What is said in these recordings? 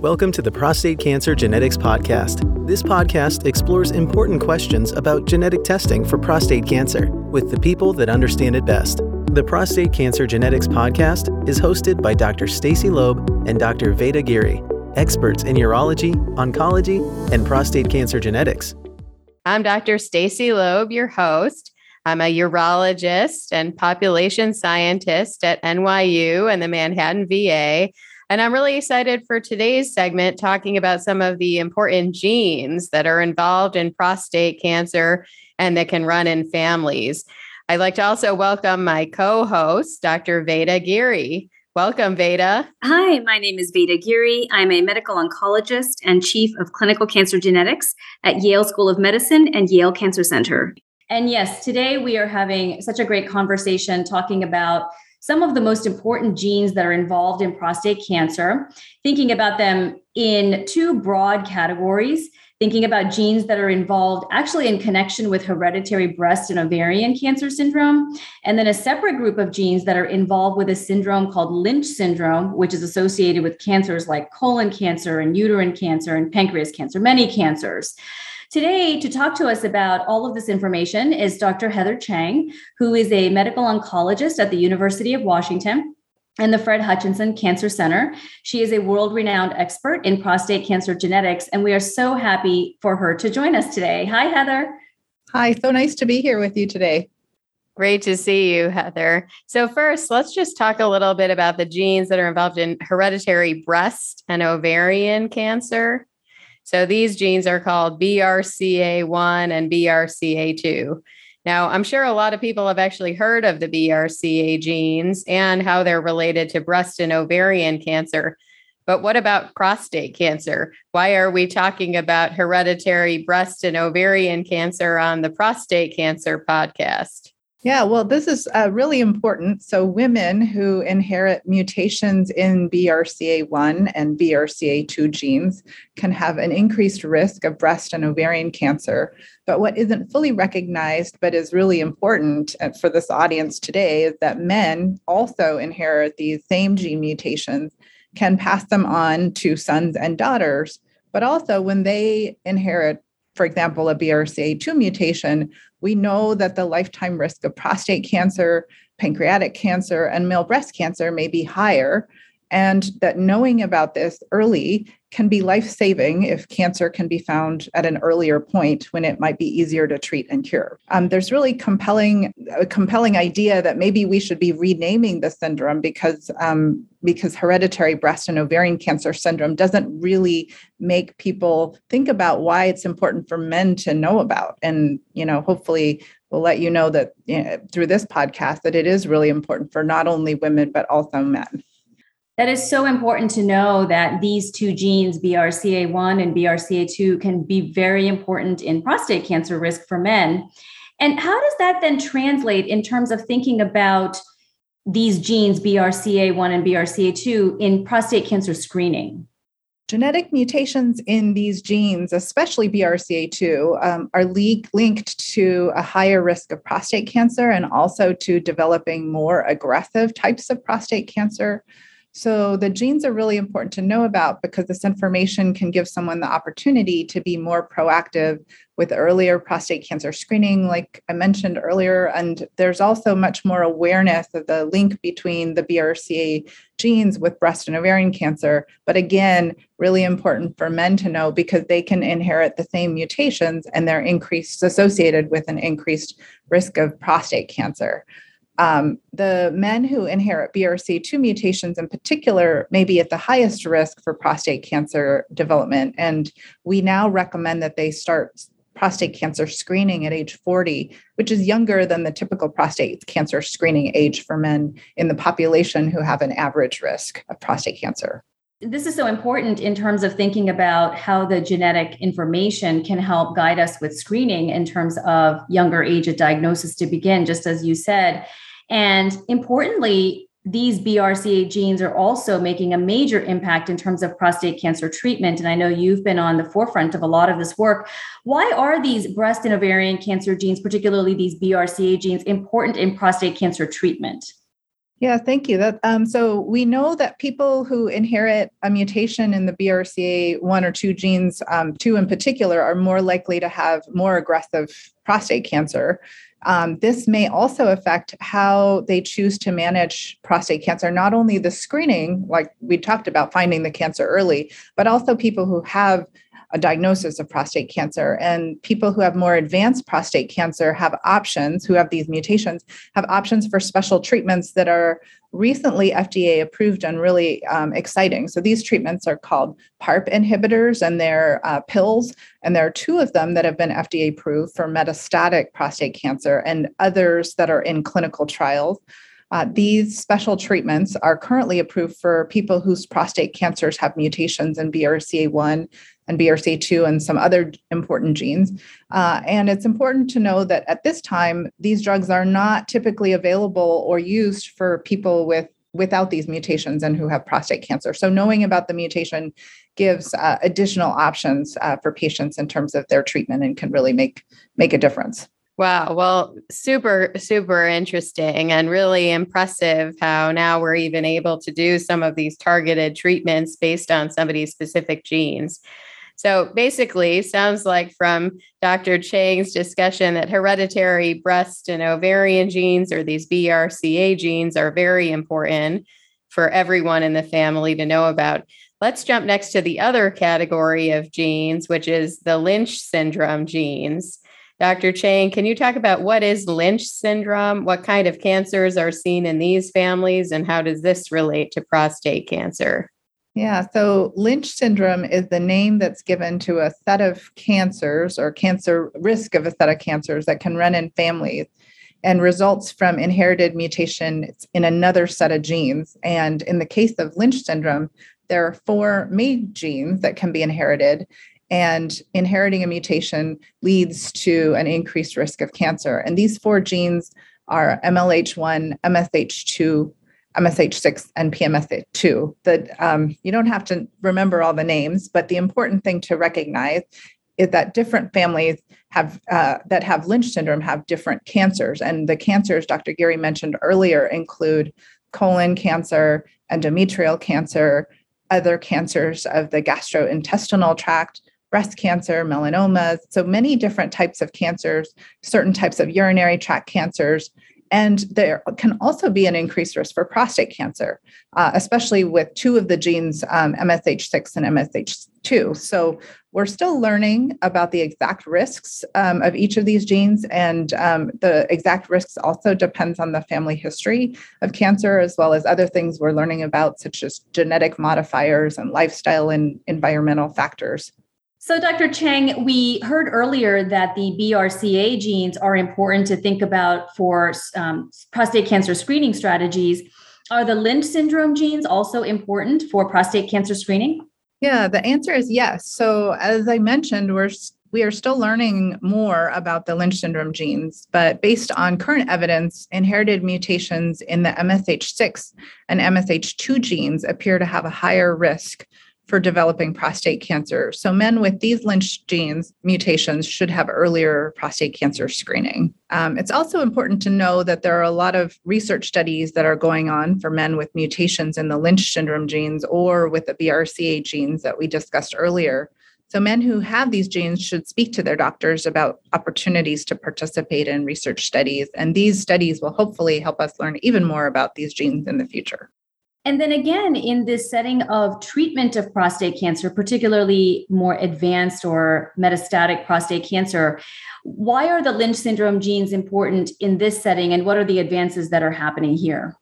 Welcome to the Prostate Cancer Genetics Podcast. This podcast explores important questions about genetic testing for prostate cancer with the people that understand it best. The Prostate Cancer Genetics Podcast is hosted by Dr. Stacy Loeb and Dr. Veda Giri, experts in urology, oncology, and prostate cancer genetics. I'm Dr. Stacy Loeb, your host. I'm a urologist and population scientist at NYU and the Manhattan VA. And I'm really excited for today's segment talking about some of the important genes that are involved in prostate cancer and that can run in families. I'd like to also welcome my co host, Dr. Veda Giri. Welcome, Veda. Hi, my name is Veda Giri. I'm a medical oncologist and chief of clinical cancer genetics at Yale School of Medicine and Yale Cancer Center. And yes, today we are having such a great conversation talking about some of the most important genes that are involved in prostate cancer, thinking about them in two broad categories. Thinking about genes that are involved actually in connection with hereditary breast and ovarian cancer syndrome, and then a separate group of genes that are involved with a syndrome called Lynch syndrome, which is associated with cancers like colon cancer and uterine cancer and pancreas cancer, many cancers. Today, to talk to us about all of this information is Dr. Heather Cheng, who is a medical oncologist at the University of Washington and the Fred Hutchinson Cancer Center. She is a world renowned expert in prostate cancer genetics, and we are so happy for her to join us today. Hi, Heather. Hi, so nice to be here with you today. Great to see you, Heather. So, first, let's just talk a little bit about the genes that are involved in hereditary breast and ovarian cancer. So these genes are called BRCA1 and BRCA2. Now, I'm sure a lot of people have actually heard of the BRCA genes and how they're related to breast and ovarian cancer. But what about prostate cancer? Why are we talking about hereditary breast and ovarian cancer on the prostate cancer podcast? Yeah, well, this is uh, really important. So, women who inherit mutations in BRCA1 and BRCA2 genes can have an increased risk of breast and ovarian cancer. But what isn't fully recognized, but is really important uh, for this audience today, is that men also inherit these same gene mutations, can pass them on to sons and daughters. But also, when they inherit for example, a BRCA2 mutation, we know that the lifetime risk of prostate cancer, pancreatic cancer, and male breast cancer may be higher. And that knowing about this early can be life saving if cancer can be found at an earlier point when it might be easier to treat and cure. Um, there's really compelling a compelling idea that maybe we should be renaming the syndrome because um, because hereditary breast and ovarian cancer syndrome doesn't really make people think about why it's important for men to know about. And you know, hopefully, we'll let you know that you know, through this podcast that it is really important for not only women but also men. That is so important to know that these two genes, BRCA1 and BRCA2, can be very important in prostate cancer risk for men. And how does that then translate in terms of thinking about these genes, BRCA1 and BRCA2, in prostate cancer screening? Genetic mutations in these genes, especially BRCA2, um, are le- linked to a higher risk of prostate cancer and also to developing more aggressive types of prostate cancer. So the genes are really important to know about because this information can give someone the opportunity to be more proactive with earlier prostate cancer screening, like I mentioned earlier. And there's also much more awareness of the link between the BRCA genes with breast and ovarian cancer. But again, really important for men to know because they can inherit the same mutations and they're increased associated with an increased risk of prostate cancer. Um, the men who inherit BRCA2 mutations in particular may be at the highest risk for prostate cancer development. And we now recommend that they start prostate cancer screening at age 40, which is younger than the typical prostate cancer screening age for men in the population who have an average risk of prostate cancer. This is so important in terms of thinking about how the genetic information can help guide us with screening in terms of younger age of diagnosis to begin, just as you said. And importantly, these BRCA genes are also making a major impact in terms of prostate cancer treatment. And I know you've been on the forefront of a lot of this work. Why are these breast and ovarian cancer genes, particularly these BRCA genes, important in prostate cancer treatment? Yeah, thank you. That um, so we know that people who inherit a mutation in the BRCA one or two genes, um, two in particular, are more likely to have more aggressive prostate cancer. Um, this may also affect how they choose to manage prostate cancer, not only the screening, like we talked about finding the cancer early, but also people who have a diagnosis of prostate cancer. And people who have more advanced prostate cancer have options, who have these mutations, have options for special treatments that are recently FDA approved and really um, exciting. So these treatments are called PARP inhibitors and they're uh, pills. And there are two of them that have been FDA approved for metastatic prostate cancer and others that are in clinical trials. Uh, these special treatments are currently approved for people whose prostate cancers have mutations in BRCA1 and BRCA2 and some other important genes. Uh, and it's important to know that at this time, these drugs are not typically available or used for people with without these mutations and who have prostate cancer. So knowing about the mutation gives uh, additional options uh, for patients in terms of their treatment and can really make make a difference. Wow. Well, super, super interesting and really impressive how now we're even able to do some of these targeted treatments based on somebody's specific genes. So basically, sounds like from Dr. Cheng's discussion that hereditary breast and ovarian genes or these BRCA genes are very important for everyone in the family to know about. Let's jump next to the other category of genes, which is the Lynch syndrome genes. Dr. Cheng, can you talk about what is Lynch syndrome? What kind of cancers are seen in these families, and how does this relate to prostate cancer? Yeah, so Lynch syndrome is the name that's given to a set of cancers or cancer risk of a set of cancers that can run in families and results from inherited mutation in another set of genes. And in the case of Lynch syndrome, there are four main genes that can be inherited, and inheriting a mutation leads to an increased risk of cancer. And these four genes are MLH1, MSH2, MSH6 and PMS2. That um, you don't have to remember all the names, but the important thing to recognize is that different families have uh, that have Lynch syndrome have different cancers, and the cancers Dr. Giri mentioned earlier include colon cancer, endometrial cancer, other cancers of the gastrointestinal tract, breast cancer, melanomas, so many different types of cancers, certain types of urinary tract cancers, and there can also be an increased risk for prostate cancer, uh, especially with two of the genes, um, MSH6 and MSH2. So we're still learning about the exact risks um, of each of these genes, and um, the exact risks also depends on the family history of cancer, as well as other things we're learning about, such as genetic modifiers and lifestyle and environmental factors. So, Dr. Cheng, we heard earlier that the BRCA genes are important to think about for um, prostate cancer screening strategies. Are the Lynch syndrome genes also important for prostate cancer screening? Yeah, the answer is yes. So, as I mentioned, we're we are still learning more about the Lynch syndrome genes, but based on current evidence, inherited mutations in the MSH6 and MSH2 genes appear to have a higher risk for developing prostate cancer. So, men with these Lynch genes mutations should have earlier prostate cancer screening. Um, it's also important to know that there are a lot of research studies that are going on for men with mutations in the Lynch syndrome genes or with the BRCA genes that we discussed earlier. So, men who have these genes should speak to their doctors about opportunities to participate in research studies. And these studies will hopefully help us learn even more about these genes in the future. And then again, in this setting of treatment of prostate cancer, particularly more advanced or metastatic prostate cancer, why are the Lynch syndrome genes important in this setting and what are the advances that are happening here?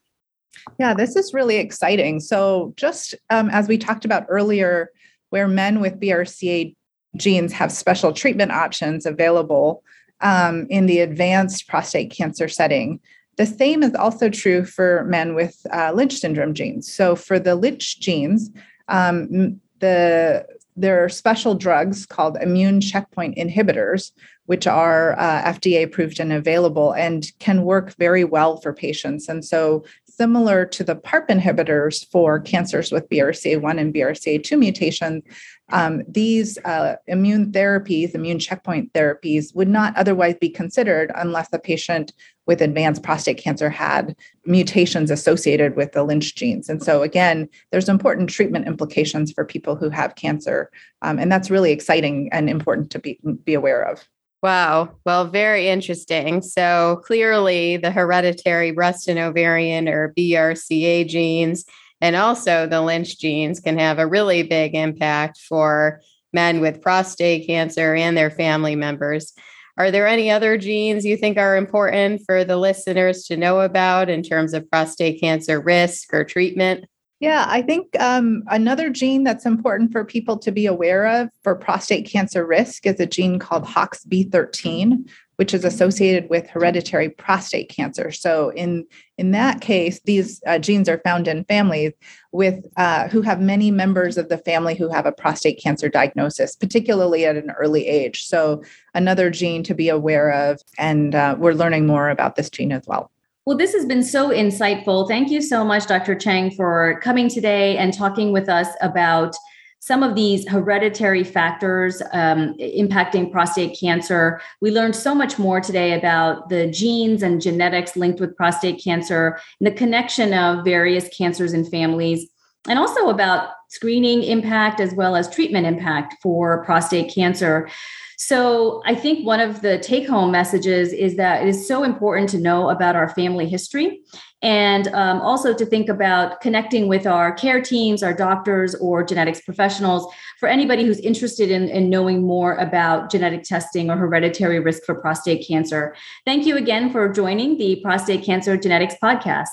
Yeah, this is really exciting. So, just um, as we talked about earlier, where men with BRCA genes have special treatment options available um, in the advanced prostate cancer setting, the same is also true for men with uh, Lynch syndrome genes. So for the Lynch genes, um, the there are special drugs called immune checkpoint inhibitors, which are uh, FDA approved and available and can work very well for patients. And so similar to the PARP inhibitors for cancers with BRCA1 and BRCA2 mutations, um, these uh, immune therapies, immune checkpoint therapies, would not otherwise be considered unless the patient with advanced prostate cancer had mutations associated with the Lynch genes. And so, again, there's important treatment implications for people who have cancer. Um, and that's really exciting and important to be, be aware of. Wow. Well, very interesting. So clearly, the hereditary breast and ovarian or BRCA genes and also the Lynch genes can have a really big impact for men with prostate cancer and their family members. Are there any other genes you think are important for the listeners to know about in terms of prostate cancer risk or treatment? Yeah, I think um, another gene that's important for people to be aware of for prostate cancer risk is a gene called HOXB13, which is associated with hereditary prostate cancer. So, in in that case, these uh, genes are found in families with uh, who have many members of the family who have a prostate cancer diagnosis, particularly at an early age. So, another gene to be aware of, and uh, we're learning more about this gene as well. Well, this has been so insightful. Thank you so much, Dr. Cheng, for coming today and talking with us about some of these hereditary factors um, impacting prostate cancer. We learned so much more today about the genes and genetics linked with prostate cancer and the connection of various cancers in families, and also about screening impact as well as treatment impact for prostate cancer. So I think one of the take home messages is that it is so important to know about our family history and um, also to think about connecting with our care teams, our doctors, or genetics professionals for anybody who's interested in, in knowing more about genetic testing or hereditary risk for prostate cancer. Thank you again for joining the Prostate Cancer Genetics Podcast.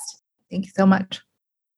Thank you so much.